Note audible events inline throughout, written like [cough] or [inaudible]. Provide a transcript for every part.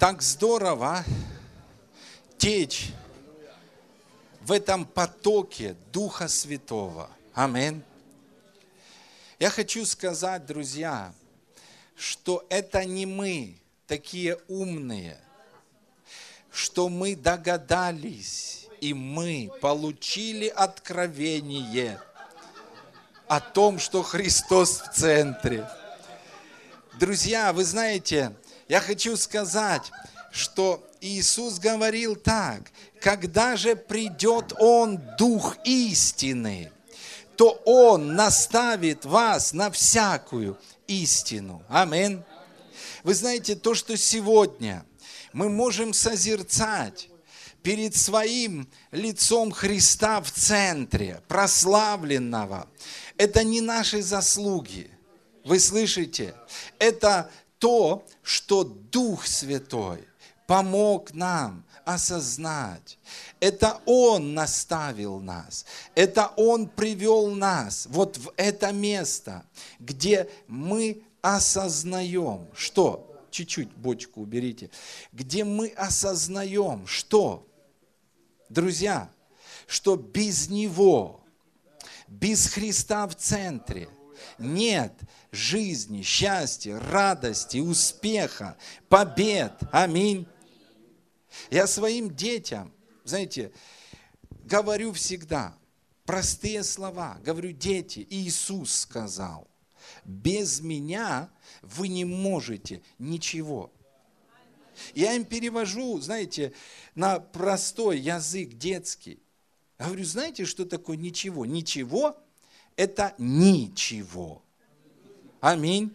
Так здорово течь в этом потоке Духа Святого. Аминь. Я хочу сказать, друзья, что это не мы такие умные, что мы догадались, и мы получили откровение о том, что Христос в центре. Друзья, вы знаете, я хочу сказать, что Иисус говорил так, когда же придет Он, Дух истины, то Он наставит вас на всякую истину. Аминь. Вы знаете, то, что сегодня мы можем созерцать перед своим лицом Христа в центре, прославленного, это не наши заслуги. Вы слышите? Это то, что Дух Святой помог нам осознать. Это Он наставил нас. Это Он привел нас вот в это место, где мы осознаем, что, чуть-чуть бочку уберите, где мы осознаем, что, друзья, что без Него, без Христа в центре нет жизни, счастья, радости, успеха, побед. Аминь. Я своим детям, знаете, говорю всегда простые слова. Говорю, дети, Иисус сказал, без меня вы не можете ничего. Я им перевожу, знаете, на простой язык детский. Говорю, знаете, что такое ничего? Ничего – это ничего. Аминь.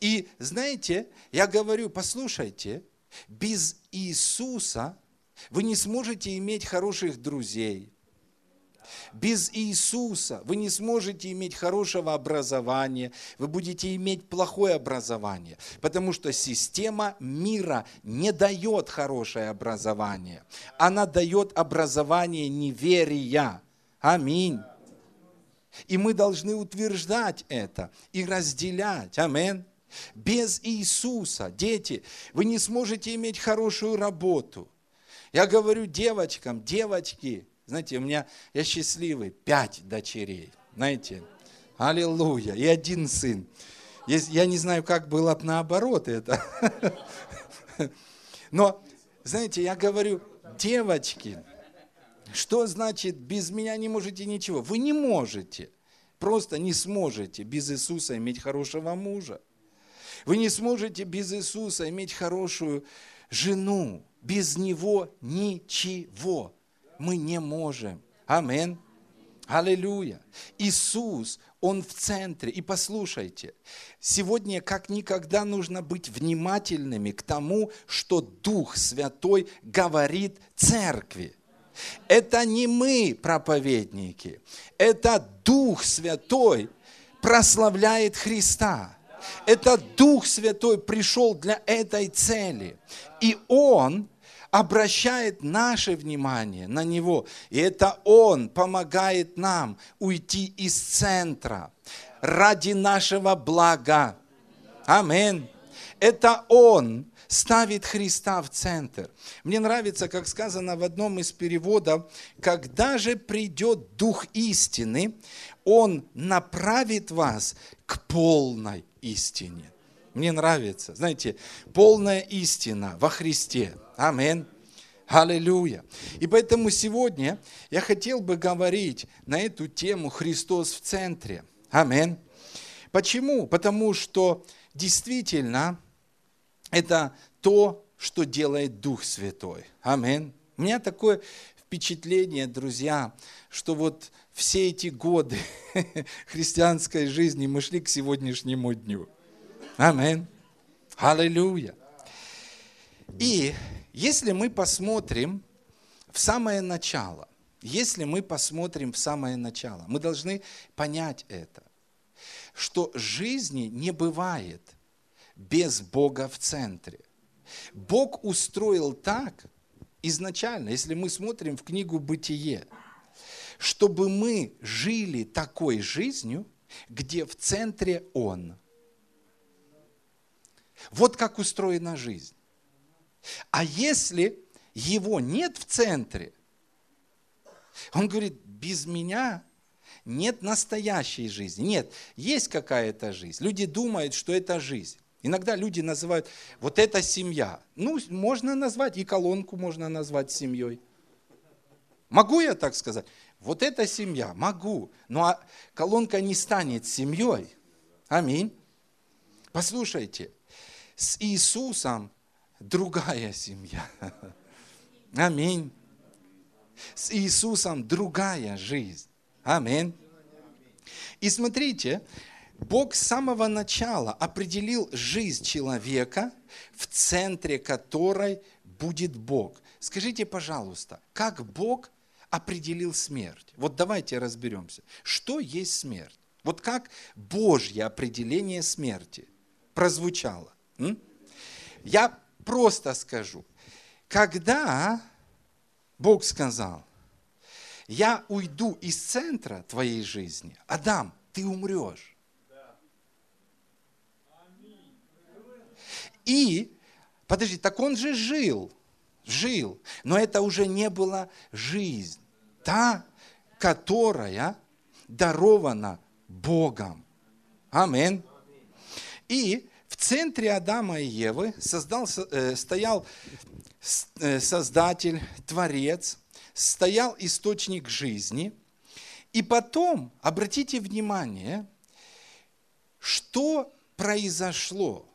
И знаете, я говорю, послушайте, без Иисуса вы не сможете иметь хороших друзей. Без Иисуса вы не сможете иметь хорошего образования, вы будете иметь плохое образование, потому что система мира не дает хорошее образование. Она дает образование неверия. Аминь. И мы должны утверждать это и разделять. Аминь. Без Иисуса, дети, вы не сможете иметь хорошую работу. Я говорю девочкам, девочки, знаете, у меня, я счастливый, пять дочерей, знаете, аллилуйя, и один сын. Я не знаю, как было бы наоборот это. [laughs] Но, знаете, я говорю, девочки, что значит без меня не можете ничего? Вы не можете, просто не сможете без Иисуса иметь хорошего мужа. Вы не сможете без Иисуса иметь хорошую жену. Без Него ничего мы не можем. Амин. Аллилуйя. Иисус, Он в центре. И послушайте, сегодня как никогда нужно быть внимательными к тому, что Дух Святой говорит церкви. Это не мы, проповедники, это Дух Святой прославляет Христа. Это Дух Святой пришел для этой цели. И Он обращает наше внимание на Него. И это Он помогает нам уйти из центра ради нашего блага. Аминь. Это Он ставит Христа в центр. Мне нравится, как сказано в одном из переводов, когда же придет Дух истины, Он направит вас к полной истине. Мне нравится, знаете, полная истина во Христе. Аминь. Аллилуйя. И поэтому сегодня я хотел бы говорить на эту тему «Христос в центре». Аминь. Почему? Потому что действительно это то, что делает Дух Святой. Аминь. У меня такое впечатление, друзья, что вот все эти годы [laughs] христианской жизни мы шли к сегодняшнему дню. Аминь. Аллилуйя. И если мы посмотрим в самое начало, если мы посмотрим в самое начало, мы должны понять это, что жизни не бывает – без Бога в центре. Бог устроил так изначально, если мы смотрим в книгу «Бытие», чтобы мы жили такой жизнью, где в центре Он. Вот как устроена жизнь. А если его нет в центре, он говорит, без меня нет настоящей жизни. Нет, есть какая-то жизнь. Люди думают, что это жизнь. Иногда люди называют, вот это семья. Ну, можно назвать, и колонку можно назвать семьей. Могу я так сказать? Вот это семья, могу. Но а колонка не станет семьей. Аминь. Послушайте, с Иисусом другая семья. [laughs] Аминь. С Иисусом другая жизнь. Аминь. И смотрите, Бог с самого начала определил жизнь человека, в центре которой будет Бог. Скажите, пожалуйста, как Бог определил смерть? Вот давайте разберемся. Что есть смерть? Вот как Божье определение смерти прозвучало? Я просто скажу. Когда Бог сказал, я уйду из центра твоей жизни, Адам, ты умрешь. И, подожди, так он же жил, жил, но это уже не была жизнь, та, которая дарована Богом. Амин. И в центре Адама и Евы создал, э, стоял э, Создатель, Творец, стоял источник жизни. И потом, обратите внимание, что произошло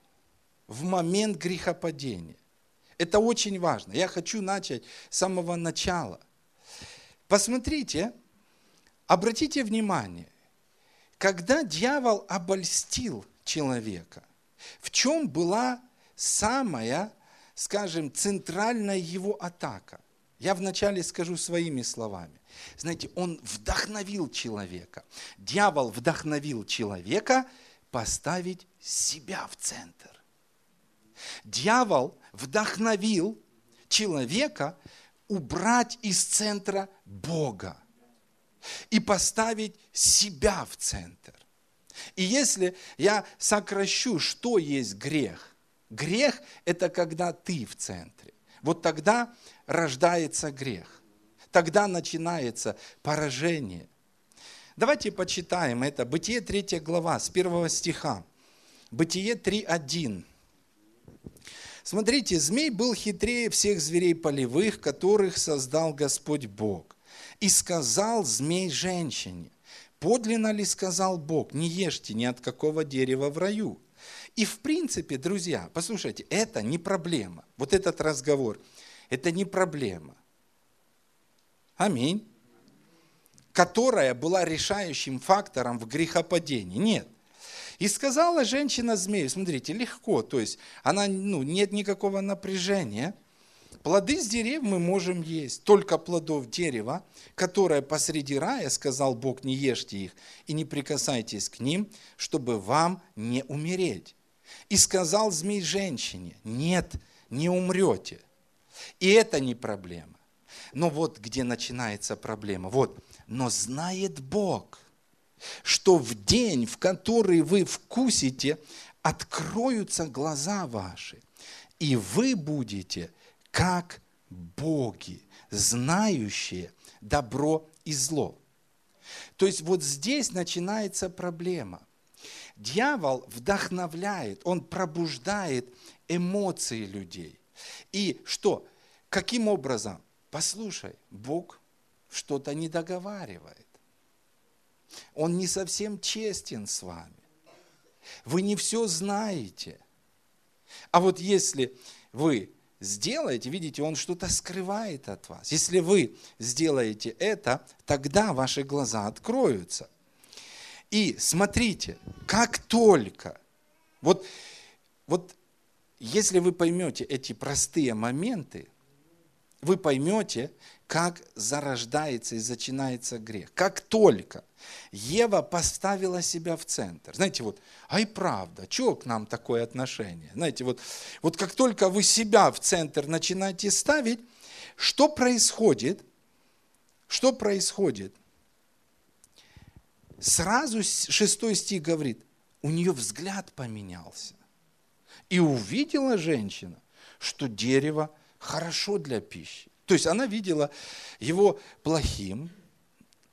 в момент грехопадения. Это очень важно. Я хочу начать с самого начала. Посмотрите, обратите внимание, когда дьявол обольстил человека, в чем была самая, скажем, центральная его атака? Я вначале скажу своими словами. Знаете, он вдохновил человека. Дьявол вдохновил человека поставить себя в центр. Дьявол вдохновил человека убрать из центра Бога и поставить себя в центр. И если я сокращу, что есть грех? Грех – это когда ты в центре. Вот тогда рождается грех. Тогда начинается поражение. Давайте почитаем это. Бытие 3 глава, с 1 стиха. Бытие 3.1. Смотрите, змей был хитрее всех зверей полевых, которых создал Господь Бог. И сказал змей женщине, подлинно ли сказал Бог, не ешьте ни от какого дерева в раю. И в принципе, друзья, послушайте, это не проблема. Вот этот разговор, это не проблема. Аминь. Которая была решающим фактором в грехопадении. Нет. И сказала женщина змею, смотрите, легко, то есть она, ну, нет никакого напряжения. Плоды с дерев мы можем есть, только плодов дерева, которое посреди рая, сказал Бог, не ешьте их и не прикасайтесь к ним, чтобы вам не умереть. И сказал змей женщине, нет, не умрете. И это не проблема. Но вот где начинается проблема. Вот, но знает Бог – что в день, в который вы вкусите, откроются глаза ваши, и вы будете как боги, знающие добро и зло. То есть вот здесь начинается проблема. Дьявол вдохновляет, он пробуждает эмоции людей. И что? Каким образом? Послушай, Бог что-то не договаривает. Он не совсем честен с вами. Вы не все знаете. А вот если вы сделаете, видите, он что-то скрывает от вас. Если вы сделаете это, тогда ваши глаза откроются. И смотрите, как только, вот, вот если вы поймете эти простые моменты, вы поймете, как зарождается и начинается грех. Как только Ева поставила себя в центр. Знаете, вот, а и правда, чего к нам такое отношение? Знаете, вот, вот как только вы себя в центр начинаете ставить, что происходит? Что происходит? Сразу шестой стих говорит, у нее взгляд поменялся. И увидела женщина, что дерево хорошо для пищи. То есть она видела его плохим,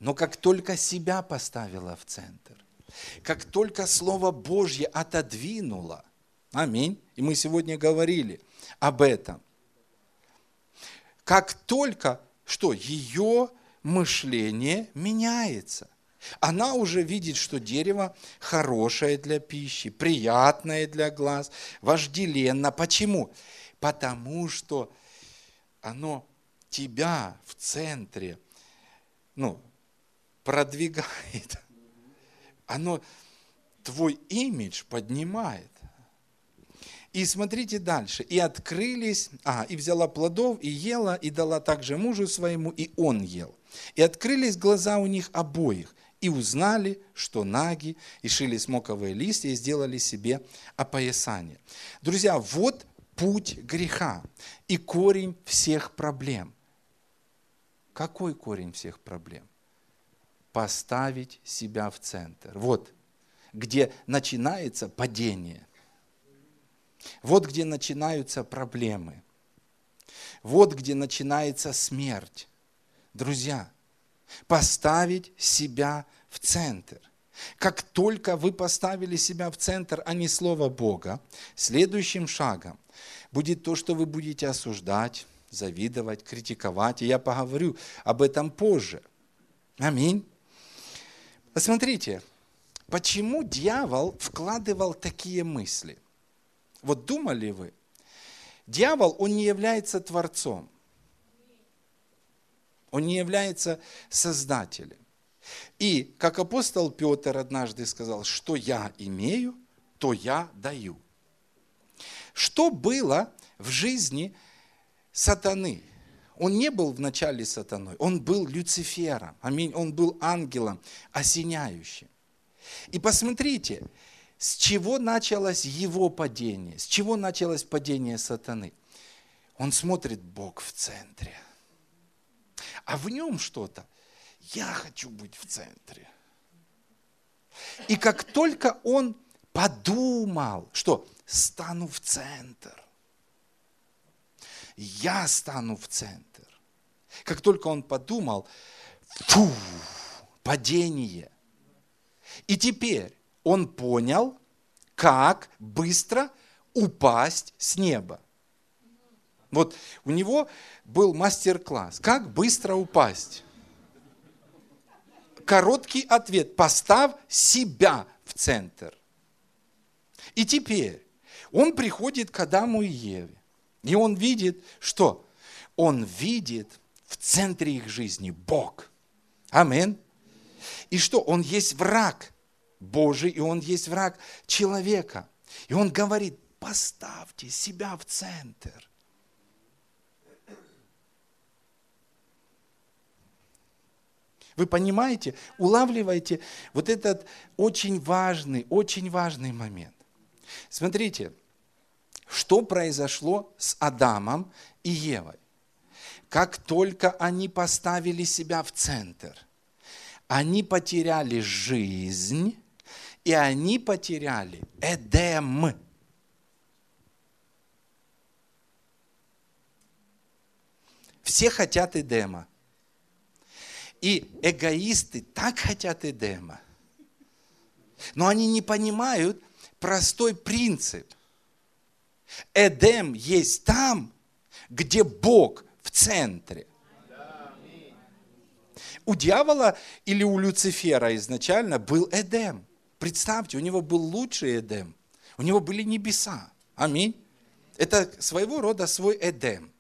но как только себя поставила в центр, как только Слово Божье отодвинула, аминь, и мы сегодня говорили об этом, как только, что ее мышление меняется. Она уже видит, что дерево хорошее для пищи, приятное для глаз, вожделенно. Почему? Потому что оно тебя в центре ну, продвигает. Оно твой имидж поднимает. И смотрите дальше. И открылись, а, и взяла плодов, и ела, и дала также мужу своему, и он ел. И открылись глаза у них обоих, и узнали, что наги, и шили смоковые листья, и сделали себе опоясание. Друзья, вот путь греха и корень всех проблем. Какой корень всех проблем? Поставить себя в центр. Вот, где начинается падение. Вот где начинаются проблемы. Вот где начинается смерть. Друзья, поставить себя в центр. Как только вы поставили себя в центр, а не Слово Бога, следующим шагом будет то, что вы будете осуждать, завидовать, критиковать. И я поговорю об этом позже. Аминь. Посмотрите, почему дьявол вкладывал такие мысли? Вот думали вы, дьявол, он не является творцом. Он не является создателем. И, как апостол Петр однажды сказал, что я имею, то я даю. Что было в жизни сатаны? Он не был вначале сатаной, он был Люцифером, аминь, он был ангелом, осеняющим. И посмотрите, с чего началось его падение, с чего началось падение сатаны. Он смотрит Бог в центре – а в нем что-то. Я хочу быть в центре. И как только он подумал, что стану в центр, я стану в центр. Как только он подумал, фу, падение. И теперь он понял, как быстро упасть с неба. Вот у него был мастер-класс. Как быстро упасть? Короткий ответ. Поставь себя в центр. И теперь он приходит к Адаму и Еве. И он видит, что? Он видит в центре их жизни Бог. Амин. И что? Он есть враг Божий, и он есть враг человека. И он говорит, поставьте себя в центр. Вы понимаете, улавливаете вот этот очень важный, очень важный момент. Смотрите, что произошло с Адамом и Евой. Как только они поставили себя в центр, они потеряли жизнь, и они потеряли Эдем. Все хотят Эдема. И эгоисты так хотят Эдема. Но они не понимают простой принцип. Эдем есть там, где Бог в центре. У дьявола или у Люцифера изначально был Эдем. Представьте, у него был лучший Эдем. У него были небеса. Аминь. Это своего рода свой Эдем.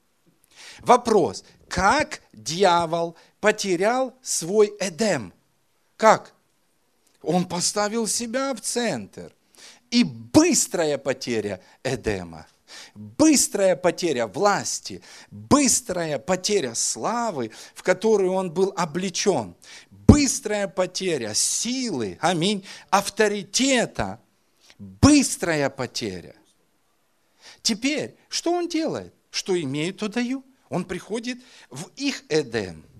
Вопрос, как дьявол потерял свой Эдем. Как? Он поставил себя в центр. И быстрая потеря Эдема, быстрая потеря власти, быстрая потеря славы, в которую он был облечен, быстрая потеря силы, аминь, авторитета, быстрая потеря. Теперь, что он делает? Что имею, то даю. Он приходит в их Эдем –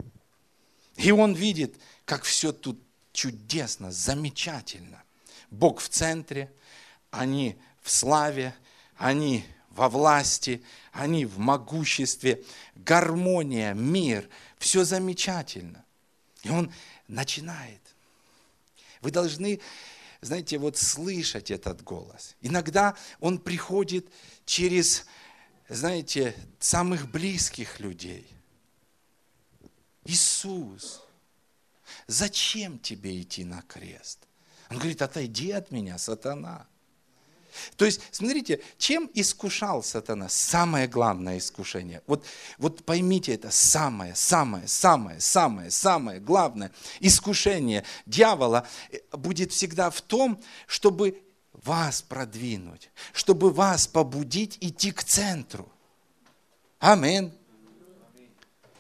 и он видит, как все тут чудесно, замечательно. Бог в центре, они в славе, они во власти, они в могуществе, гармония, мир, все замечательно. И он начинает. Вы должны, знаете, вот слышать этот голос. Иногда он приходит через, знаете, самых близких людей. Иисус, зачем тебе идти на крест? Он говорит, отойди от меня, сатана. То есть, смотрите, чем искушал сатана? Самое главное искушение. Вот, вот поймите это, самое, самое, самое, самое, самое главное искушение дьявола э, будет всегда в том, чтобы вас продвинуть, чтобы вас побудить идти к центру. Аминь.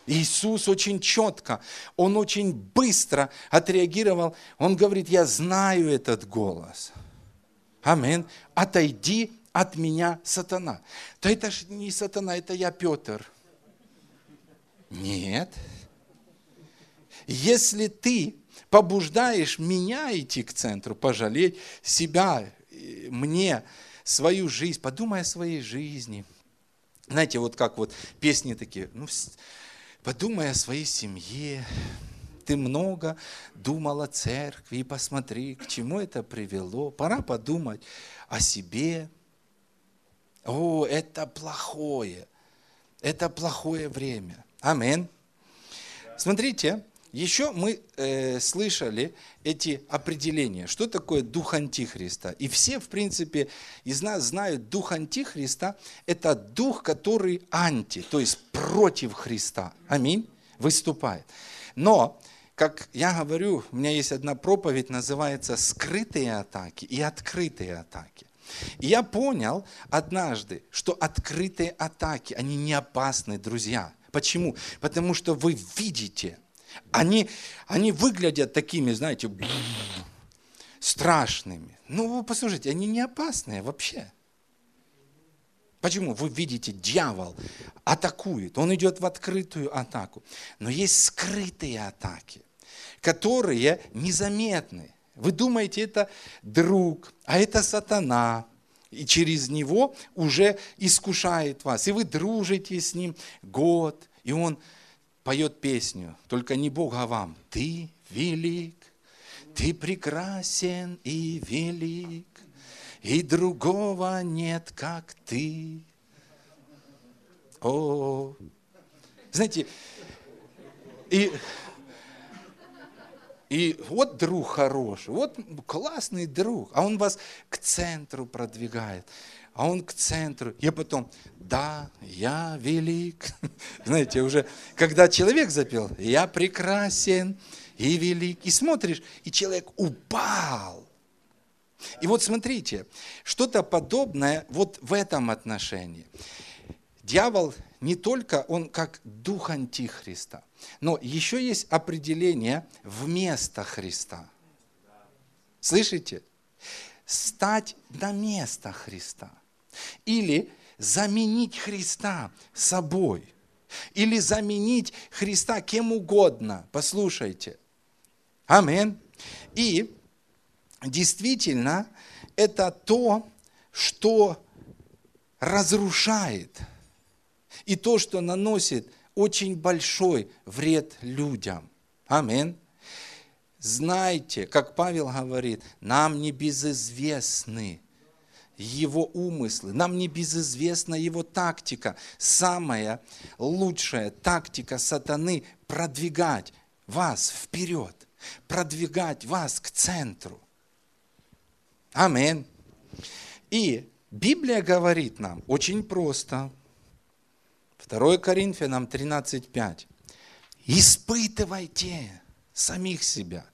Иисус очень четко, Он очень быстро отреагировал. Он говорит, я знаю этот голос. Аминь. Отойди от меня, сатана. Да это же не сатана, это я, Петр. Нет. Если ты побуждаешь меня идти к центру, пожалеть себя, мне, свою жизнь, подумай о своей жизни. Знаете, вот как вот песни такие, ну, подумай о своей семье, ты много думал о церкви, и посмотри, к чему это привело. Пора подумать о себе. О, это плохое. Это плохое время. Амин. Смотрите, еще мы э, слышали эти определения, что такое дух Антихриста. И все, в принципе, из нас знают, дух Антихриста – это дух, который анти, то есть против Христа. Аминь. Выступает. Но как я говорю, у меня есть одна проповедь, называется «Скрытые атаки и открытые атаки». И я понял однажды, что открытые атаки, они не опасны, друзья. Почему? Потому что вы видите, они, они выглядят такими, знаете, страшными. Ну, вы послушайте, они не опасные вообще. Почему? Вы видите, дьявол атакует, он идет в открытую атаку. Но есть скрытые атаки которые незаметны. Вы думаете, это друг, а это сатана. И через него уже искушает вас. И вы дружите с ним год, и он поет песню, только не Бог, а вам. Ты велик, ты прекрасен и велик, и другого нет, как ты. О, знаете, и и вот друг хороший, вот классный друг, а он вас к центру продвигает. А он к центру. И потом, да, я велик. [laughs] Знаете, уже, когда человек запел, я прекрасен и велик. И смотришь, и человек упал. И вот смотрите, что-то подобное вот в этом отношении. Дьявол не только, он как дух антихриста, но еще есть определение вместо Христа. Слышите? Стать на место Христа. Или заменить Христа собой. Или заменить Христа кем угодно. Послушайте. Амин. И действительно, это то, что разрушает – и то, что наносит очень большой вред людям. Амин. Знайте, как Павел говорит, нам не безызвестны его умыслы, нам не безызвестна его тактика. Самая лучшая тактика сатаны – продвигать вас вперед, продвигать вас к центру. Амин. И Библия говорит нам очень просто – 2 Коринфянам 13.5. Испытывайте самих себя.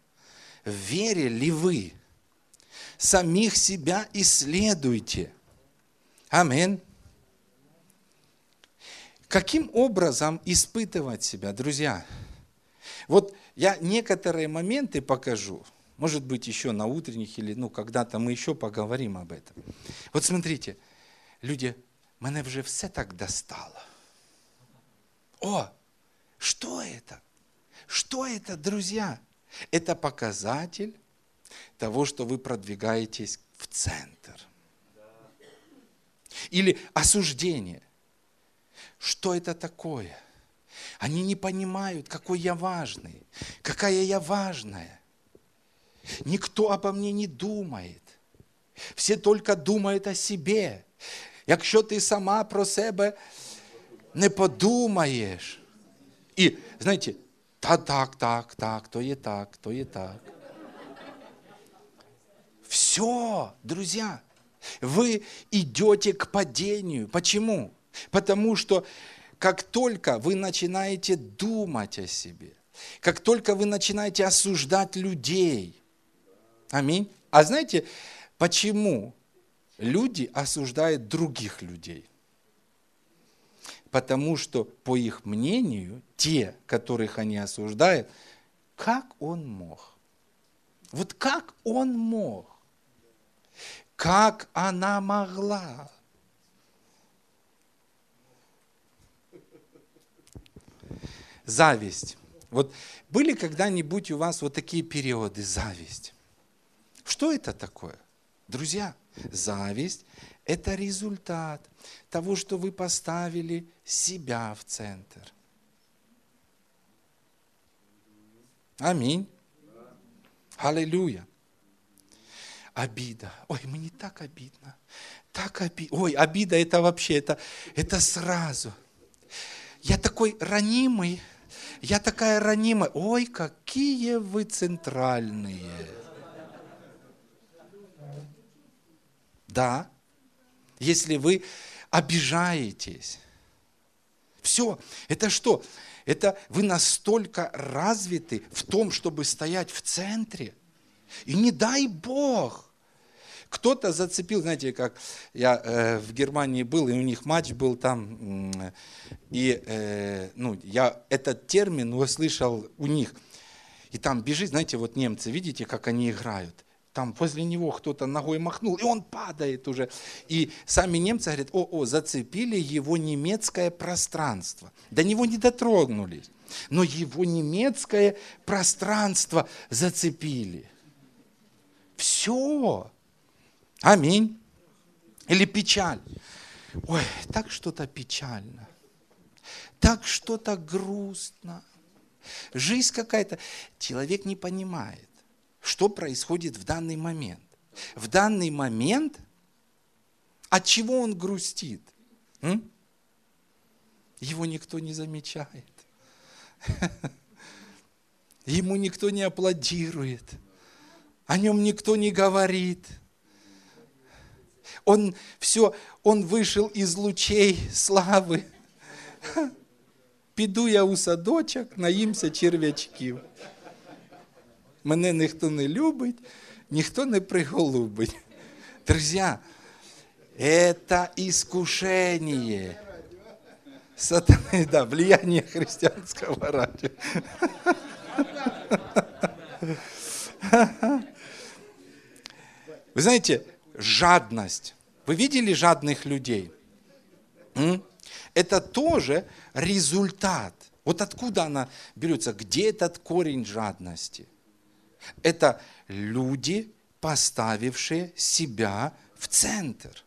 В вере ли вы? Самих себя исследуйте. Амин. Каким образом испытывать себя, друзья? Вот я некоторые моменты покажу, может быть, еще на утренних или ну, когда-то мы еще поговорим об этом. Вот смотрите, люди, мене вже все так достало. О, что это? Что это, друзья? Это показатель того, что вы продвигаетесь в центр. Или осуждение. что это такое. Они не понимают, какой я важный, какая я важная. Никто обо мне не думает. Всі тільки думають о себе. Якщо ти сама про себе не подумаєш. І, знаєте, та так, так, так, то є так, то є так. Все, друзья, вы идете к падению. Почему? Потому что как только вы начинаете думать о себе, как только вы начинаете осуждать людей, аминь. А знаете, почему люди осуждают других людей? Потому что, по их мнению, те, которых они осуждают, как он мог? Вот как он мог? Как она могла? Зависть. Вот были когда-нибудь у вас вот такие периоды зависть? Что это такое? Друзья, зависть – это результат того, что вы поставили себя в центр. Аминь. Аллилуйя. Обида. Ой, мне так обидно. Так обидно. Ой, обида это вообще, это, это сразу. Я такой ранимый. Я такая ранимая. Ой, какие вы центральные. Да, если вы обижаетесь. Все, это что? Это вы настолько развиты в том, чтобы стоять в центре. И не дай Бог, кто-то зацепил, знаете, как я э, в Германии был, и у них матч был там, и э, ну, я этот термин услышал у них. И там бежит, знаете, вот немцы, видите, как они играют там возле него кто-то ногой махнул, и он падает уже. И сами немцы говорят, о-о, зацепили его немецкое пространство. До него не дотронулись, но его немецкое пространство зацепили. Все. Аминь. Или печаль. Ой, так что-то печально. Так что-то грустно. Жизнь какая-то. Человек не понимает что происходит в данный момент. В данный момент от чего он грустит? М? Его никто не замечает. [laughs] Ему никто не аплодирует. О нем никто не говорит. Он все, он вышел из лучей славы. [laughs] Піду я у садочок, наїмся черв'ячків. Мене ніхто не любить, ніхто не приголубить. Друзья, это искушение. Сатаны, да, влияние христианского радио. Вы знаете, жадность. Вы видели жадных людей? Это тоже результат. Вот откуда она берется? Где этот корень жадности? Это люди, поставившие себя в центр.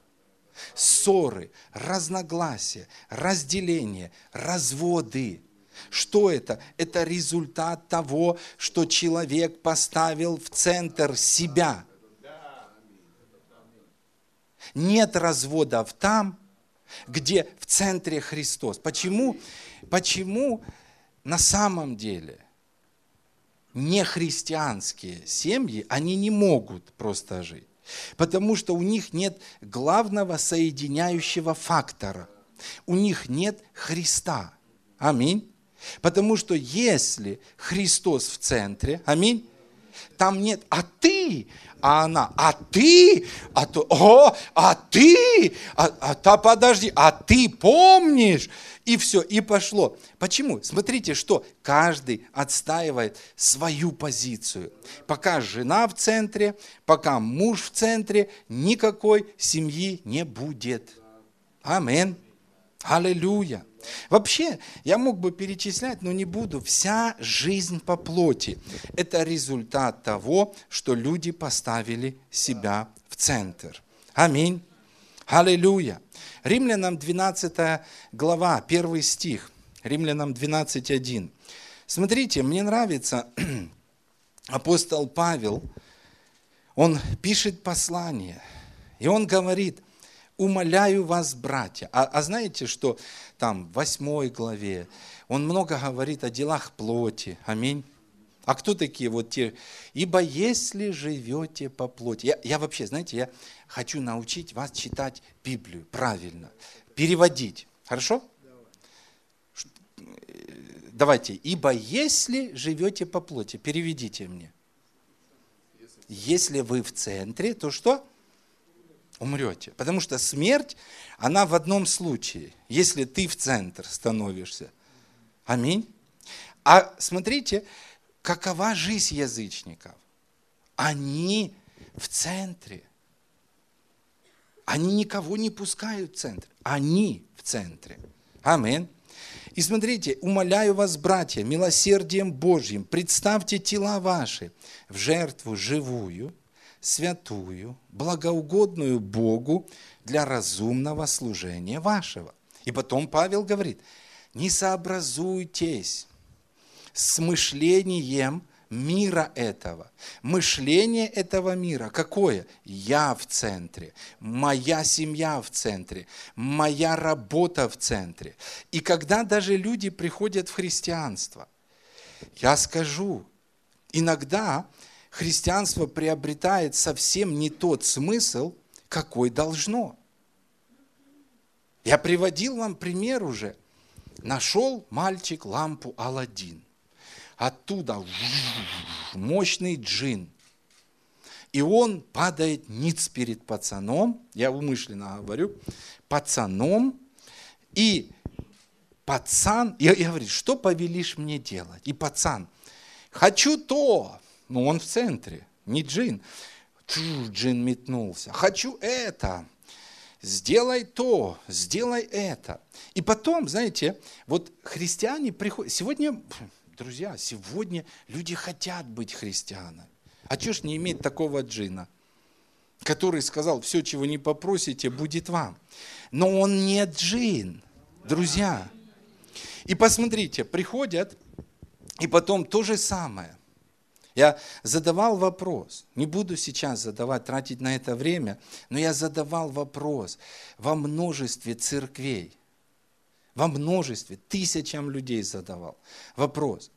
Ссоры, разногласия, разделения, разводы. Что это? Это результат того, что человек поставил в центр себя. Нет разводов там, где в центре Христос. Почему? Почему на самом деле – нехристианские семьи, они не могут просто жить. Потому что у них нет главного соединяющего фактора. У них нет Христа. Аминь. Потому что если Христос в центре, аминь, там нет, а ты, а она, а ты, а то, о, а ты, а, а та подожди, а ты помнишь, и все, и пошло. Почему? Смотрите, что каждый отстаивает свою позицию. Пока жена в центре, пока муж в центре, никакой семьи не будет. Амин. Аллилуйя. Вообще, я мог бы перечислять, но не буду. Вся жизнь по плоти – это результат того, что люди поставили себя в центр. Аминь. Аллилуйя. Римлянам 12 глава, 1 стих. Римлянам 12.1. Смотрите, мне нравится [clears throat] апостол Павел, он пишет послание, и он говорит, умоляю вас, братья. А, а знаете, что там в 8 главе он много говорит о делах плоти. Аминь. А кто такие вот те? Ибо если живете по плоти. Я, я вообще, знаете, я хочу научить вас читать Библию правильно, переводить. Хорошо? Давайте. Ибо если живете по плоти, переведите мне. Если вы в центре, то что? Умрете. Потому что смерть, она в одном случае, если ты в центр становишься. Аминь. А смотрите, какова жизнь язычников? Они в центре. Они никого не пускают в центр. Они в центре. Аминь. И смотрите, умоляю вас, братья, милосердием Божьим, представьте тела ваши в жертву живую, святую, благоугодную Богу для разумного служения вашего. И потом Павел говорит, не сообразуйтесь с мышлением мира этого. Мышление этого мира какое? Я в центре, моя семья в центре, моя работа в центре. И когда даже люди приходят в христианство, я скажу, иногда христианство приобретает совсем не тот смысл, какой должно. Я приводил вам пример уже. Нашел мальчик лампу Алладин оттуда мощный джин. И он падает ниц перед пацаном, я умышленно говорю, пацаном, и пацан, и, и говорит, что повелишь мне делать? И пацан, хочу то, но он в центре, не джин. Джин метнулся, хочу это, сделай то, сделай это. И потом, знаете, вот христиане приходят, сегодня Друзья, сегодня люди хотят быть христианами. А что ж не иметь такого джина, который сказал, все, чего не попросите, будет вам. Но он не джин, друзья. И посмотрите, приходят, и потом то же самое. Я задавал вопрос, не буду сейчас задавать, тратить на это время, но я задавал вопрос во множестве церквей во множестве, тысячам людей задавал вопрос.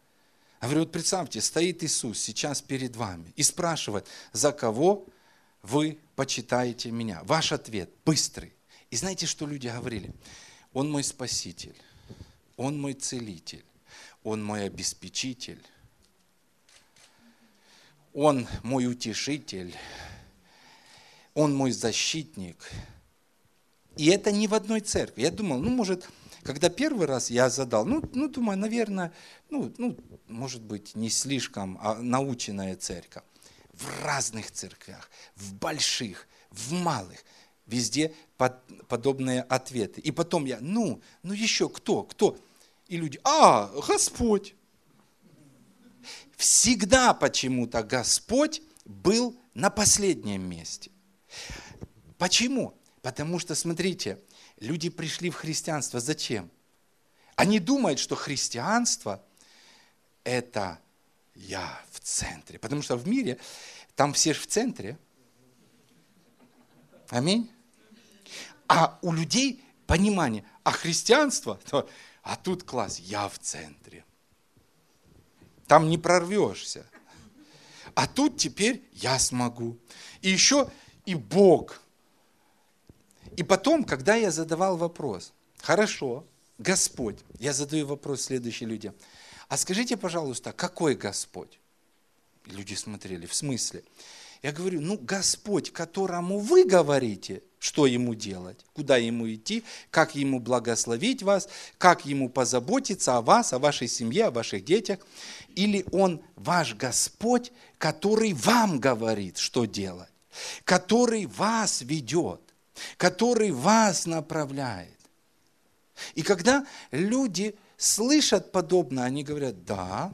Я говорю, вот представьте, стоит Иисус сейчас перед вами и спрашивает, за кого вы почитаете меня? Ваш ответ быстрый. И знаете, что люди говорили? Он мой спаситель, он мой целитель, он мой обеспечитель, он мой утешитель, он мой защитник. И это не в одной церкви. Я думал, ну, может, когда первый раз я задал, ну, ну думаю, наверное, ну, ну, может быть, не слишком а наученная церковь. В разных церквях, в больших, в малых, везде под, подобные ответы. И потом я, ну, ну еще кто, кто? И люди, а, Господь. Всегда почему-то Господь был на последнем месте. Почему? Потому что, смотрите, Люди пришли в христианство. Зачем? Они думают, что христианство – это я в центре. Потому что в мире там все же в центре. Аминь. А у людей понимание, а христианство, то, а тут класс, я в центре. Там не прорвешься. А тут теперь я смогу. И еще и Бог и потом, когда я задавал вопрос, хорошо, Господь, я задаю вопрос следующим людям, а скажите, пожалуйста, какой Господь? люди смотрели, в смысле? Я говорю, ну, Господь, которому вы говорите, что ему делать, куда ему идти, как ему благословить вас, как ему позаботиться о вас, о вашей семье, о ваших детях, или он ваш Господь, который вам говорит, что делать, который вас ведет, который вас направляет. И когда люди слышат подобное, они говорят, да,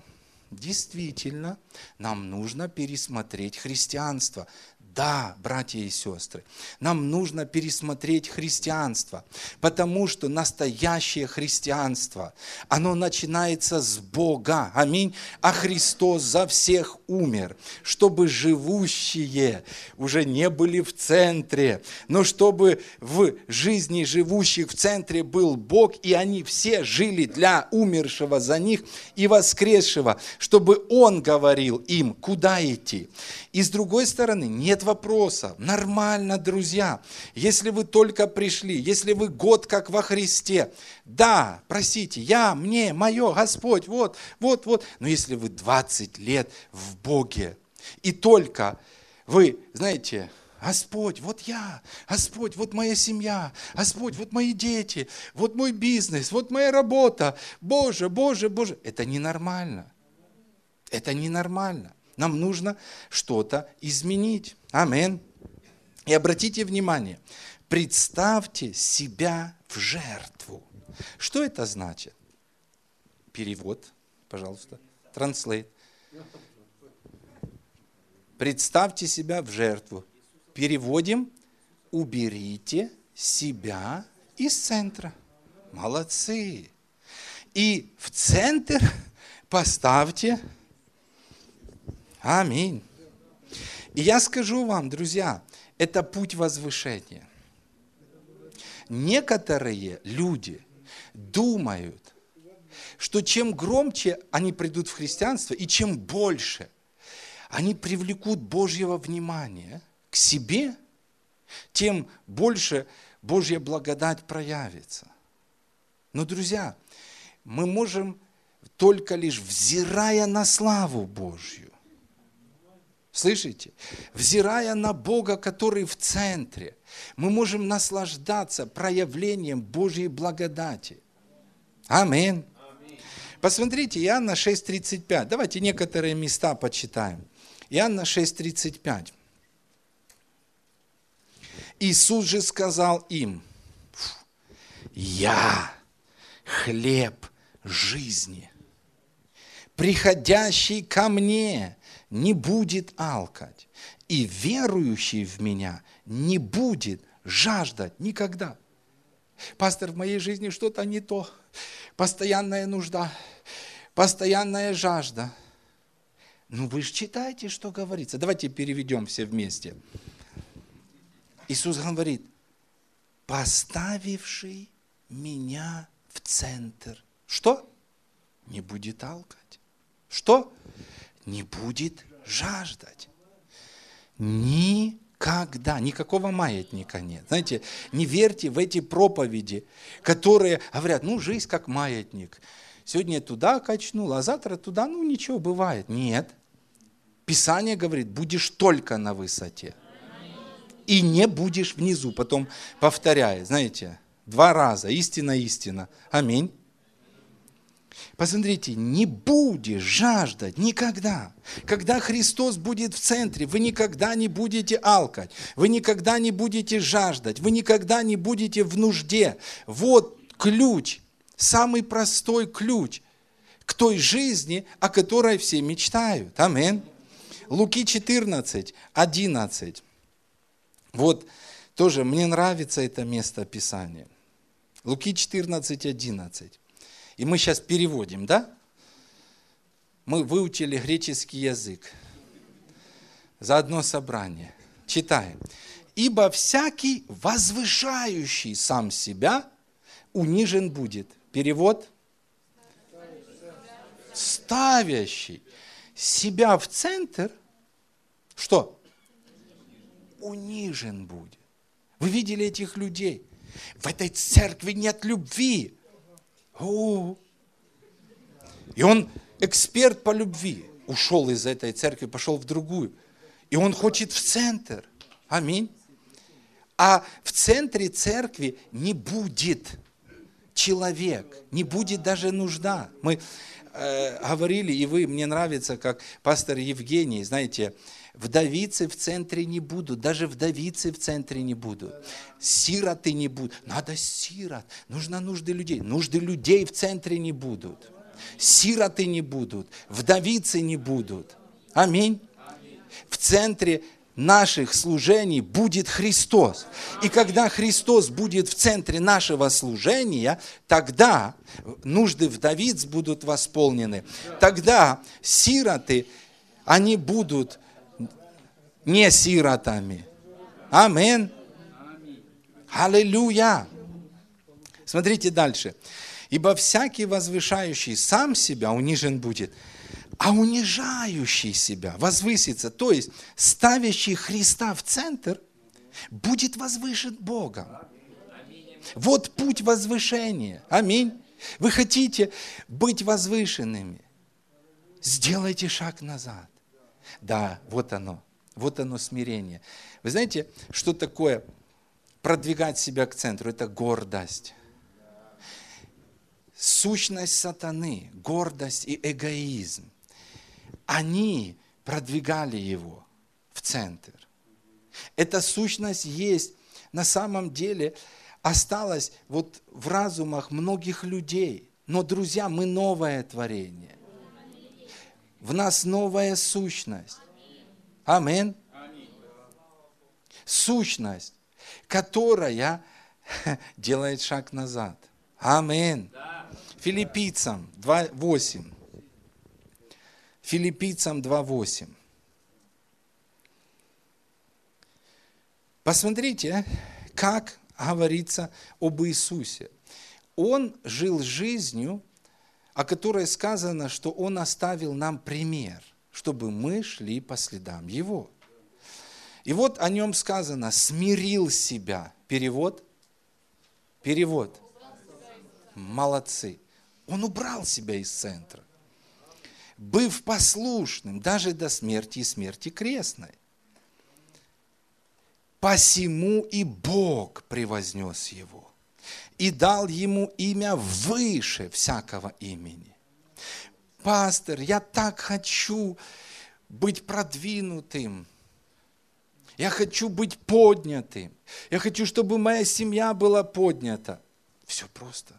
действительно, нам нужно пересмотреть христианство. Да, братья и сестры, нам нужно пересмотреть христианство, потому что настоящее христианство, оно начинается с Бога. Аминь. А Христос за всех умер, чтобы живущие уже не были в центре, но чтобы в жизни живущих в центре был Бог, и они все жили для умершего за них и воскресшего, чтобы Он говорил им, куда идти. И с другой стороны, нет вопроса. Нормально, друзья. Если вы только пришли, если вы год как во Христе, да, просите, я, мне, мое, Господь, вот, вот, вот. Но если вы 20 лет в Боге, и только вы, знаете, Господь, вот я, Господь, вот моя семья, Господь, вот мои дети, вот мой бизнес, вот моя работа. Боже, Боже, Боже. Это ненормально. Это ненормально. Нам нужно что-то изменить. Амин. И обратите внимание, представьте себя в жертву. Что это значит? Перевод, пожалуйста. Translate. Представьте себя в жертву. Переводим. Уберите себя из центра. Молодцы. И в центр поставьте Аминь. И я скажу вам, друзья, это путь возвышения. Некоторые люди думают, что чем громче они придут в христианство, и чем больше они привлекут Божьего внимания к себе, тем больше Божья благодать проявится. Но, друзья, мы можем только лишь взирая на славу Божью, Слышите? Взирая на Бога, который в центре, мы можем наслаждаться проявлением Божьей благодати. Аминь. Посмотрите, Иоанна 6.35. Давайте некоторые места почитаем. Иоанна 6.35. Иисус же сказал им, «Я хлеб жизни, приходящий ко мне, не будет алкать, и верующий в меня не будет жаждать никогда. Пастор, в моей жизни что-то не то. Постоянная нужда, постоянная жажда. Ну вы же читайте, что говорится. Давайте переведем все вместе. Иисус говорит, поставивший меня в центр. Что? Не будет алкать. Что? Не будет жаждать. Никогда, никакого маятника нет. Знаете, не верьте в эти проповеди, которые говорят, ну, жизнь как маятник. Сегодня туда качнул, а завтра туда, ну, ничего, бывает. Нет. Писание говорит, будешь только на высоте. И не будешь внизу. Потом повторяет, знаете, два раза, истина, истина. Аминь. Посмотрите, не будешь жаждать никогда. Когда Христос будет в центре, вы никогда не будете алкать, вы никогда не будете жаждать, вы никогда не будете в нужде. Вот ключ, самый простой ключ к той жизни, о которой все мечтают. Амин. Луки 14, 11. Вот тоже мне нравится это место Писания. Луки 14, 11. И мы сейчас переводим, да? Мы выучили греческий язык за одно собрание. Читаем. Ибо всякий возвышающий сам себя унижен будет. Перевод? Ставящий себя в центр, что? Унижен будет. Вы видели этих людей? В этой церкви нет любви. О! И он эксперт по любви. Ушел из этой церкви, пошел в другую. И он хочет в центр. Аминь. А в центре церкви не будет человек, не будет даже нужда. Мы э, говорили, и вы, мне нравится, как пастор Евгений, знаете, Вдовицы в центре не будут, даже вдовицы в центре не будут. Сироты не будут. Надо сирот, нужно нужды людей. Нужды людей в центре не будут. Сироты не будут, вдовицы не будут. Аминь. В центре наших служений будет Христос. И когда Христос будет в центре нашего служения, тогда нужды вдовиц будут восполнены. Тогда сироты, они будут не сиротами. Амин. Аллилуйя. Смотрите дальше. Ибо всякий возвышающий сам себя унижен будет, а унижающий себя возвысится, то есть ставящий Христа в центр, будет возвышен Богом. Вот путь возвышения. Аминь. Вы хотите быть возвышенными? Сделайте шаг назад. Да, вот оно. Вот оно смирение. Вы знаете, что такое продвигать себя к центру? Это гордость сущность сатаны, гордость и эгоизм, они продвигали его в центр. Эта сущность есть на самом деле осталась вот в разумах многих людей. Но, друзья, мы новое творение. В нас новая сущность. Амин. Сущность, которая [laughs] делает шаг назад. Амин. Филиппийцам 2.8. Филиппийцам 2.8. Посмотрите, как говорится об Иисусе. Он жил жизнью, о которой сказано, что Он оставил нам пример, чтобы мы шли по следам Его. И вот о нем сказано, смирил себя. Перевод? Перевод. Молодцы. Он убрал себя из центра. Быв послушным даже до смерти и смерти крестной. Посему и Бог превознес его и дал ему имя выше всякого имени. Пастор, я так хочу быть продвинутым. Я хочу быть поднятым. Я хочу, чтобы моя семья была поднята. Все просто.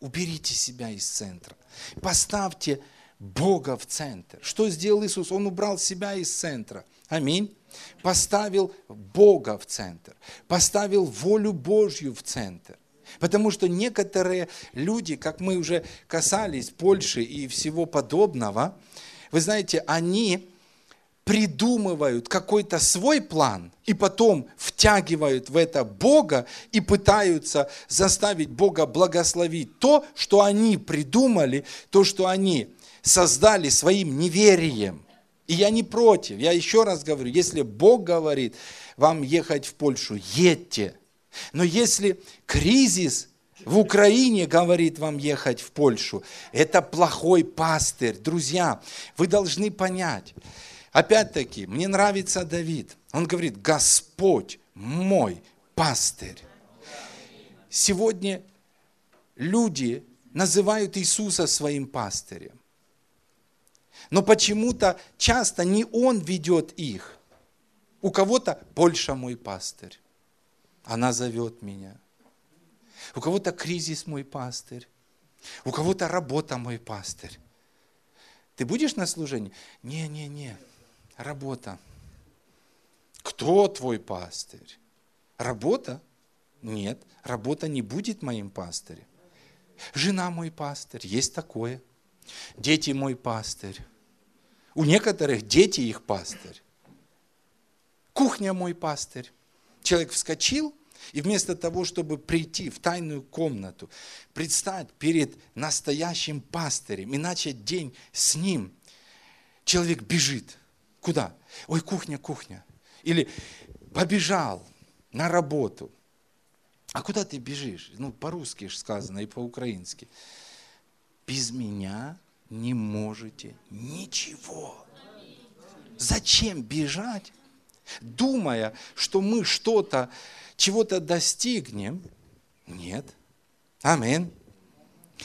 Уберите себя из центра. Поставьте Бога в центр. Что сделал Иисус? Он убрал себя из центра. Аминь. Поставил Бога в центр. Поставил волю Божью в центр. Потому что некоторые люди, как мы уже касались Польши и всего подобного, вы знаете, они придумывают какой-то свой план и потом втягивают в это Бога и пытаются заставить Бога благословить то, что они придумали, то, что они создали своим неверием. И я не против, я еще раз говорю, если Бог говорит вам ехать в Польшу, едьте. Но если кризис в Украине говорит вам ехать в Польшу, это плохой пастырь. Друзья, вы должны понять, Опять-таки, мне нравится Давид. Он говорит, Господь мой пастырь. Сегодня люди называют Иисуса своим пастырем. Но почему-то часто не Он ведет их. У кого-то Польша мой пастырь. Она зовет меня. У кого-то кризис мой пастырь. У кого-то работа мой пастырь. Ты будешь на служении? Не, не, не работа. Кто твой пастырь? Работа? Нет, работа не будет моим пастырем. Жена мой пастырь, есть такое. Дети мой пастырь. У некоторых дети их пастырь. Кухня мой пастырь. Человек вскочил, и вместо того, чтобы прийти в тайную комнату, предстать перед настоящим пастырем и начать день с ним, человек бежит – Куда? Ой, кухня, кухня. Или побежал на работу. А куда ты бежишь? Ну, по-русски же сказано и по-украински. Без меня не можете ничего. Зачем бежать, думая, что мы что-то, чего-то достигнем? Нет. Амин.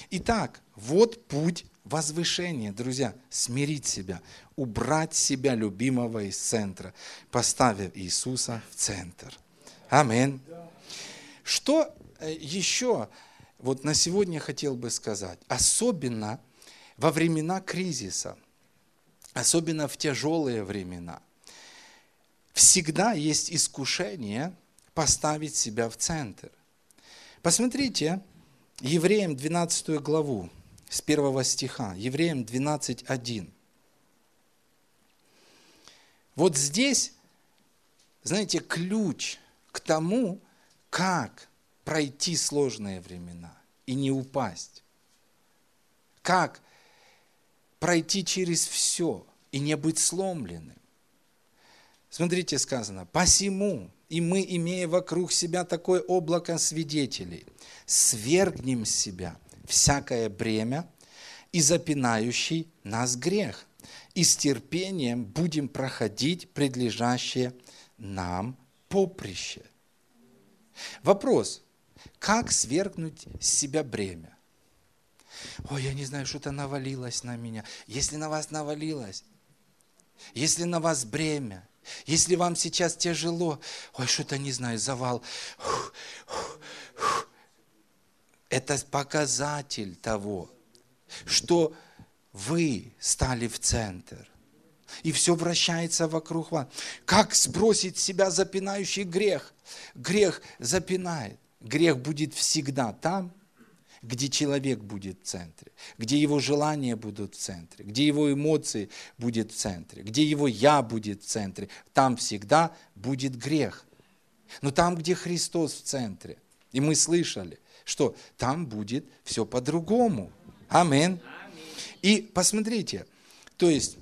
Итак, вот путь возвышения, друзья, смирить себя, убрать себя любимого из центра, поставив Иисуса в центр. Амин. Что э, еще вот на сегодня хотел бы сказать? Особенно во времена кризиса, особенно в тяжелые времена. Всегда есть искушение поставить себя в центр. Посмотрите, Евреям 12 главу, с первого стиха, Евреям 12.1. Вот здесь, знаете, ключ к тому, как пройти сложные времена и не упасть. Как пройти через все и не быть сломленным. Смотрите, сказано, посему и мы, имея вокруг себя такое облако свидетелей, свергнем с себя всякое бремя и запинающий нас грех, и с терпением будем проходить предлежащее нам поприще. Вопрос, как свергнуть с себя бремя? Ой, я не знаю, что-то навалилось на меня. Если на вас навалилось, если на вас бремя, если вам сейчас тяжело, ой, что-то не знаю, завал, это показатель того, что вы стали в центр. И все вращается вокруг вас. Как сбросить с себя запинающий грех? Грех запинает. Грех будет всегда там, где человек будет в центре, где его желания будут в центре, где его эмоции будут в центре, где его я будет в центре, там всегда будет грех. Но там, где Христос в центре, и мы слышали, что там будет все по-другому. Амин. И посмотрите, то есть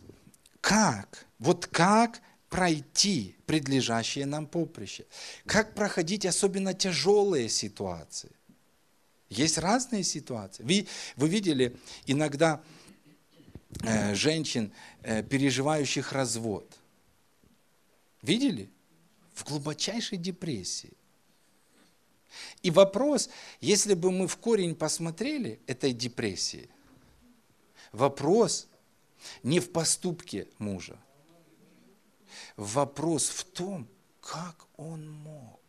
как, вот как пройти предлежащее нам поприще, как проходить особенно тяжелые ситуации. Есть разные ситуации. Вы, вы видели иногда э, женщин, э, переживающих развод. Видели? В глубочайшей депрессии. И вопрос, если бы мы в корень посмотрели этой депрессии, вопрос не в поступке мужа, вопрос в том, как он мог,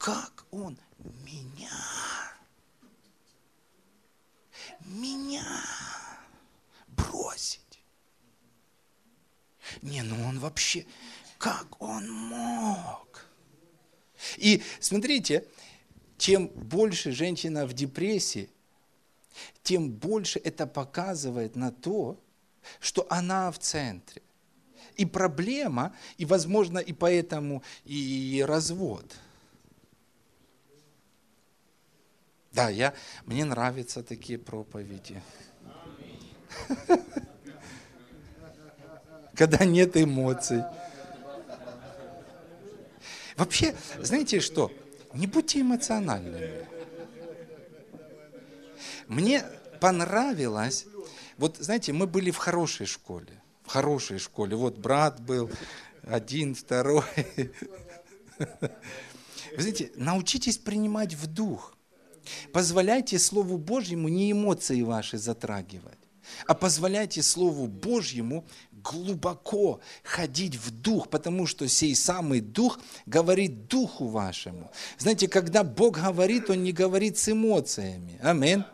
как он меня, меня бросить. Не, ну он вообще, как он мог? И смотрите, чем больше женщина в депрессии, тем больше это показывает на то, что она в центре. И проблема, и, возможно, и поэтому и развод. Да, я, мне нравятся такие проповеди. [laughs] Когда нет эмоций. Вообще, знаете что? Не будьте эмоциональными. Мне понравилось, вот знаете, мы были в хорошей школе, в хорошей школе. Вот брат был, один, второй. [laughs] Вы знаете, научитесь принимать в дух. Позволяйте Слову Божьему не эмоции ваши затрагивать, а позволяйте Слову Божьему глубоко ходить в дух, потому что сей самый дух говорит духу вашему. Знаете, когда Бог говорит, Он не говорит с эмоциями. Аминь.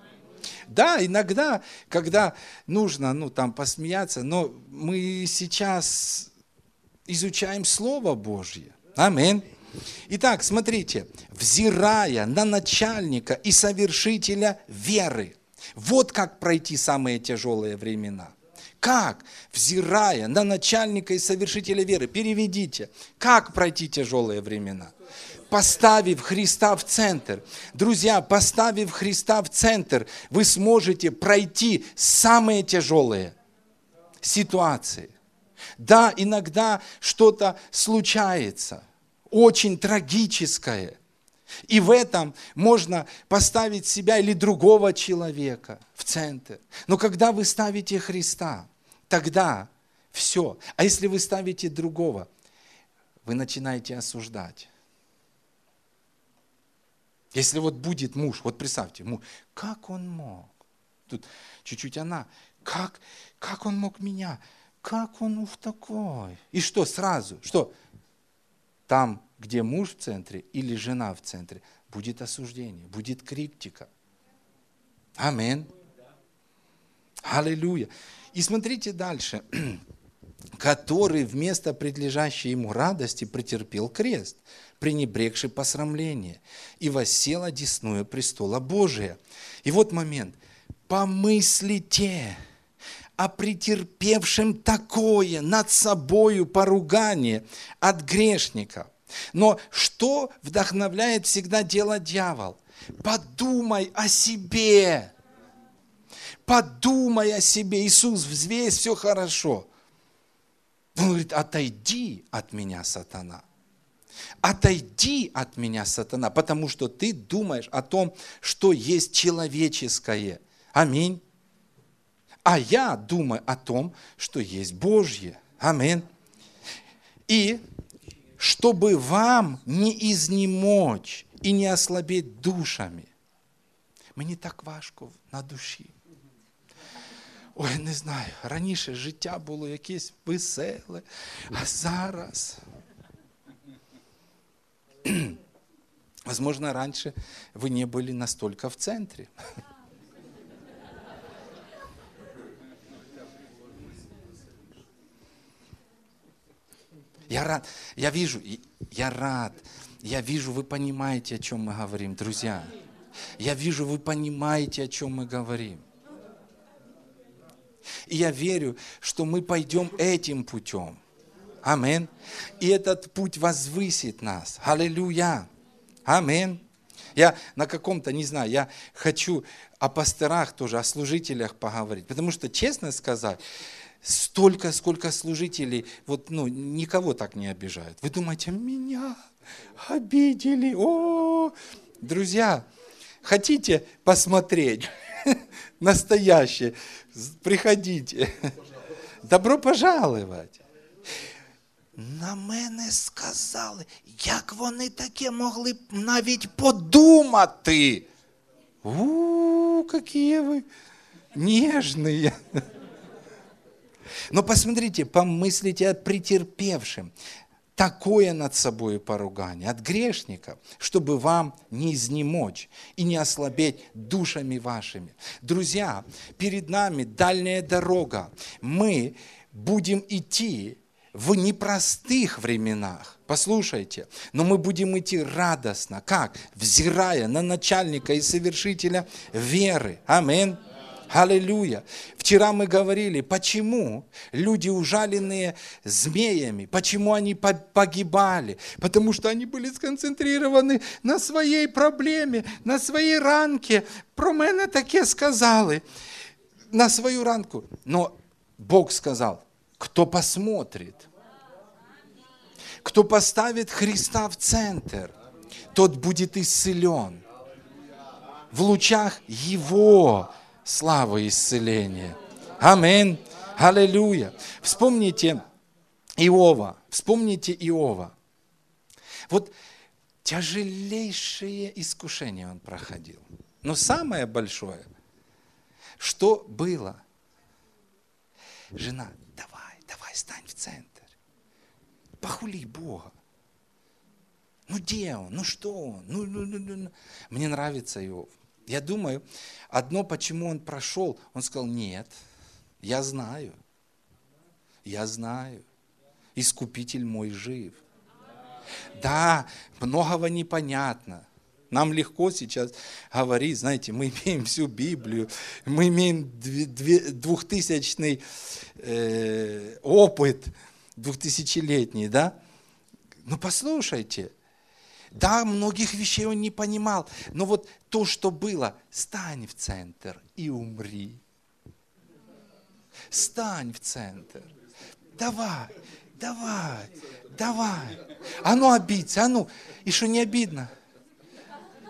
Да, иногда, когда нужно, ну, там, посмеяться, но мы сейчас изучаем Слово Божье. Аминь. Итак, смотрите, взирая на начальника и совершителя веры, вот как пройти самые тяжелые времена. Как, взирая на начальника и совершителя веры, переведите, как пройти тяжелые времена? Поставив Христа в центр. Друзья, поставив Христа в центр, вы сможете пройти самые тяжелые ситуации. Да, иногда что-то случается, очень трагическое. И в этом можно поставить себя или другого человека в центр. Но когда вы ставите Христа, тогда все. А если вы ставите другого, вы начинаете осуждать. Если вот будет муж, вот представьте, муж, как он мог? Тут чуть-чуть она, как, как он мог меня? Как он ух такой? И что сразу? Что? Там, где муж в центре или жена в центре, будет осуждение, будет критика. Амин. Аллилуйя. И смотрите дальше. [clears throat] который вместо предлежащей ему радости претерпел крест, пренебрегший посрамление, и воссел одесную престола Божия. И вот момент. Помыслите о претерпевшем такое над собою поругание от грешников. Но что вдохновляет всегда дело дьявол? Подумай о себе. Подумай о себе. Иисус, взвесь, все хорошо. Он говорит, отойди от меня, сатана. Отойди от меня, сатана, потому что ты думаешь о том, что есть человеческое. Аминь. А я думаю о том, что есть Божье. Аминь. И чтобы вам не изнемочь и не ослабеть душами. Мені так важко на душі. Ой, не знаю, раніше життя було якесь веселе, а зараз. Возможно, раньше вы не были настолько в центре. Я рад, я вижу, я рад, я вижу, вы понимаете, о чем мы говорим, друзья. Я вижу, вы понимаете, о чем мы говорим. И я верю, что мы пойдем этим путем. Амин. И этот путь возвысит нас. Аллилуйя. Амин. Я на каком-то, не знаю, я хочу о пасторах тоже, о служителях поговорить. Потому что, честно сказать, столько, сколько служителей, вот, ну, никого так не обижают. Вы думаете, меня обидели? О, друзья, хотите посмотреть [laughs] настоящее? Приходите. Добро пожаловать. На мене сказали, як вони таке могли навіть подумати. У, какие вы нежные. Но посмотрите, помыслите о претерпевшем. Такое над собой поругание от грешников, чтобы вам не изнемочь и не ослабеть душами вашими. Друзья, перед нами дальняя дорога. Мы будем идти в непростых временах. Послушайте, но мы будем идти радостно. Как? Взирая на начальника и совершителя веры. Аминь. Аллилуйя. Вчера мы говорили, почему люди, ужаленные змеями, почему они погибали? Потому что они были сконцентрированы на своей проблеме, на своей ранке. Про мене таке сказали. На свою ранку. Но Бог сказал, кто посмотрит, кто поставит Христа в центр, тот будет исцелен в лучах Его славы исцеления. Аминь. Аллилуйя. Вспомните Иова. Вспомните Иова. Вот тяжелейшее искушение он проходил. Но самое большое, что было? Жена, давай, давай, стань в центр. Похули Бога. Ну где он? Ну что он? Ну, ну, ну, ну. Мне нравится Иов. Я думаю, одно, почему он прошел, он сказал, нет, я знаю, я знаю, искупитель мой жив. Да, многого непонятно. Нам легко сейчас говорить, знаете, мы имеем всю Библию, мы имеем двухтысячный э, опыт, двухтысячелетний, да? Но послушайте, да, многих вещей он не понимал, но вот то, что было, стань в центр и умри. Стань в центр. Давай, давай, давай. А ну обидься, а ну. И что не обидно?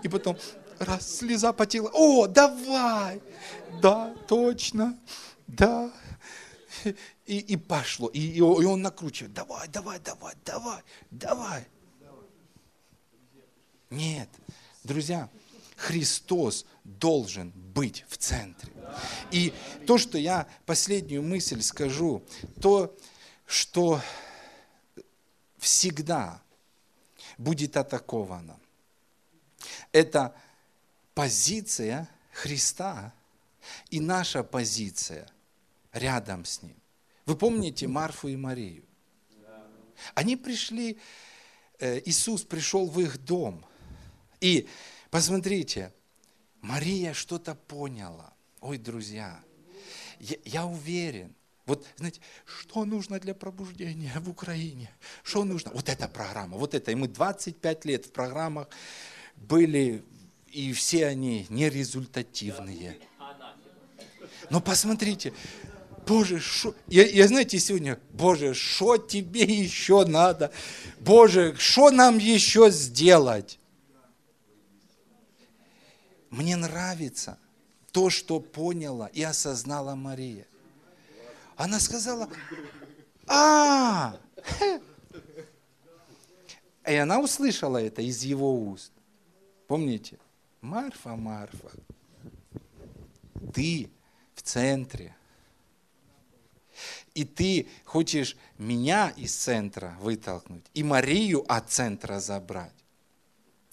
И потом раз слеза потела. О, давай. Да, точно. Да. И, и пошло. И, и он накручивает. Давай, давай, давай, давай, давай. Нет, друзья, Христос должен быть в центре. И то, что я последнюю мысль скажу, то, что всегда будет атаковано, это позиция Христа и наша позиция рядом с Ним. Вы помните Марфу и Марию? Они пришли, э, Иисус пришел в их дом. И посмотрите, Мария что-то поняла. Ой, друзья, я, я уверен, вот, знаете, что нужно для пробуждения в Украине? Что нужно? Вот эта программа, вот это. И мы 25 лет в программах были, и все они нерезультативные. Но посмотрите, Боже, шо, я, я, знаете, сегодня, Боже, что тебе еще надо? Боже, что нам еще сделать? Мне нравится то, что поняла и осознала Мария. Она сказала, а, и она услышала это из его уст. Помните? Марфа, Марфа, ты в центре. И ты хочешь меня из центра вытолкнуть и Марию от центра забрать.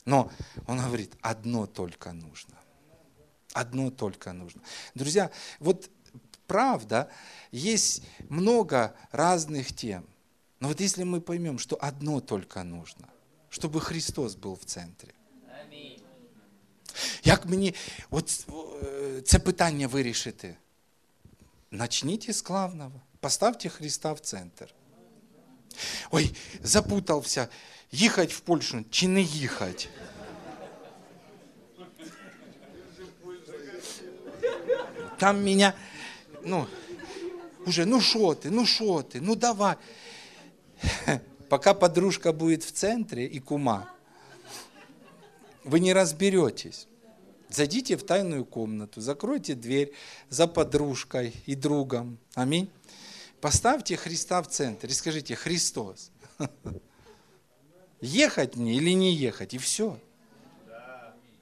Но он говорит, одно только нужно. Одно только нужно. Друзья, вот правда, есть много разных тем. Но вот если мы поймем, что одно только нужно, чтобы Христос был в центрі. Як мені от це питання вирішити? Начните з главного. Поставьте Христа в центр. Ой, запутався, їхати в Польщу чи не їхати? Там меня ну, уже, ну что ты, ну что ты, ну давай. [laughs] Пока подружка будет в центре и кума, вы не разберетесь. Зайдите в тайную комнату, закройте дверь за подружкой и другом. Аминь. Поставьте Христа в центр и скажите, Христос, [laughs] ехать мне или не ехать, и все.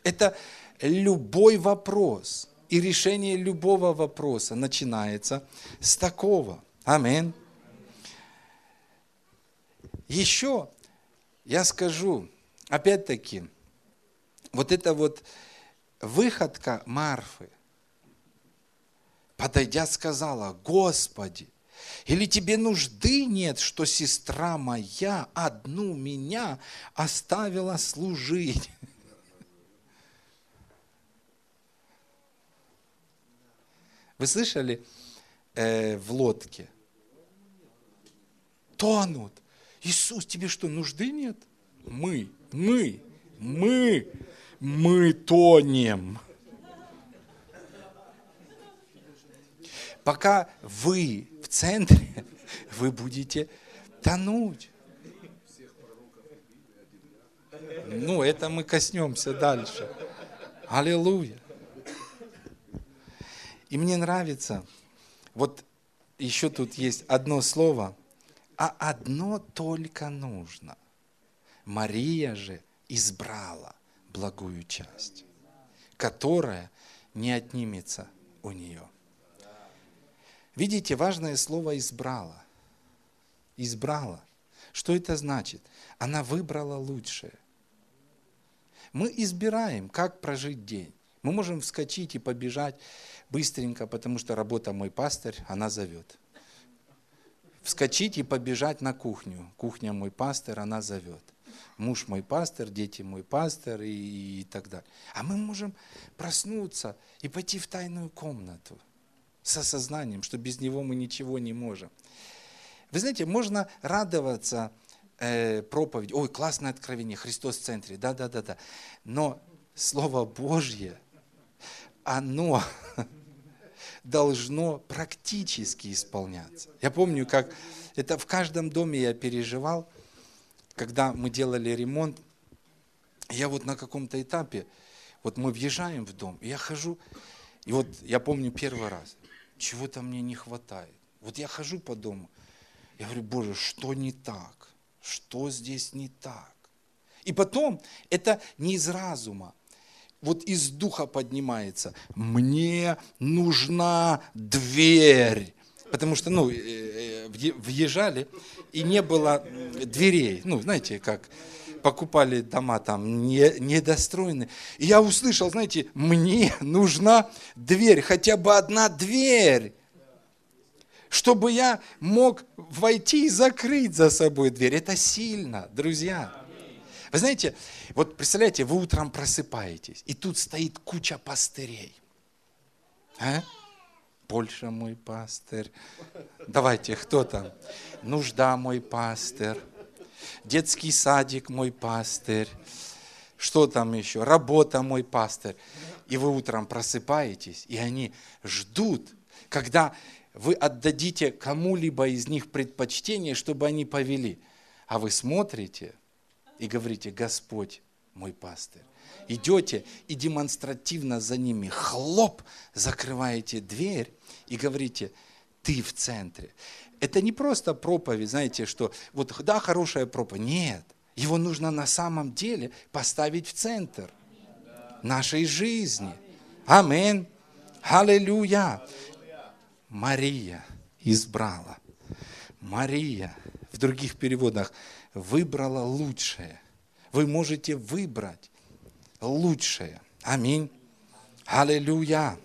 Это любой вопрос – и решение любого вопроса начинается с такого. Аминь. Еще я скажу, опять-таки, вот эта вот выходка Марфы, подойдя, сказала, Господи, или тебе нужды нет, что сестра моя одну меня оставила служить? Вы слышали э, в лодке? Тонут. Иисус, тебе что, нужды нет? Мы, мы, мы, мы тонем. Пока вы центре, [laughs] вы будете тонуть. Ну, это мы коснемся дальше. Аллилуйя. И мне нравится, вот еще тут есть одно слово, а одно только нужно. Мария же избрала благую часть, которая не отнимется у нее. Видите, важное слово избрала. Избрала. Что это значит? Она выбрала лучшее. Мы избираем, как прожить день. Мы можем вскочить и побежать быстренько, потому что работа мой пастырь, она зовет. Вскочить и побежать на кухню. Кухня мой пастырь, она зовет. Муж мой пастор, дети мой пастор и, и так далее. А мы можем проснуться и пойти в тайную комнату с осознанием, что без него мы ничего не можем. Вы знаете, можно радоваться э, проповеди. Ой, классное откровение, Христос в центре. Да, да, да, да. Но Слово Божье, оно [laughs] должно практически исполняться. Я помню, как это в каждом доме я переживал, когда мы делали ремонт, я вот на каком-то этапе, вот мы въезжаем в дом, и я хожу, и вот я помню первый раз, чего-то мне не хватает. Вот я хожу по дому, я говорю, Боже, что не так? Что здесь не так? И потом, это не из разума, вот из духа поднимается. Мне нужна дверь. Потому что, ну, э, э, въезжали, и не было дверей. Ну, знаете, как покупали дома там не, недостроенные. И я услышал, знаете, мне нужна дверь, хотя бы одна дверь, чтобы я мог войти и закрыть за собой дверь. Это сильно, друзья. Вы знаете, вот представляете, вы утром просыпаетесь, и тут стоит куча пастырей. А? Польша мой пастырь. Давайте, кто там? Нужда мой пастырь. Детский садик мой пастырь. Что там еще? Работа мой пастырь. И вы утром просыпаетесь, и они ждут, когда вы отдадите кому-либо из них предпочтение, чтобы они повели. А вы смотрите и говорите, Господь мой пастырь. Идете и демонстративно за ними хлоп, закрываете дверь и говорите, ты в центре. Это не просто проповедь, знаете, что вот да, хорошая проповедь. Нет, его нужно на самом деле поставить в центр нашей жизни. Амин. Аллилуйя. Мария избрала. Мария в других переводах выбрала лучшее. Вы можете выбрать лучшее. Аминь. Аллилуйя.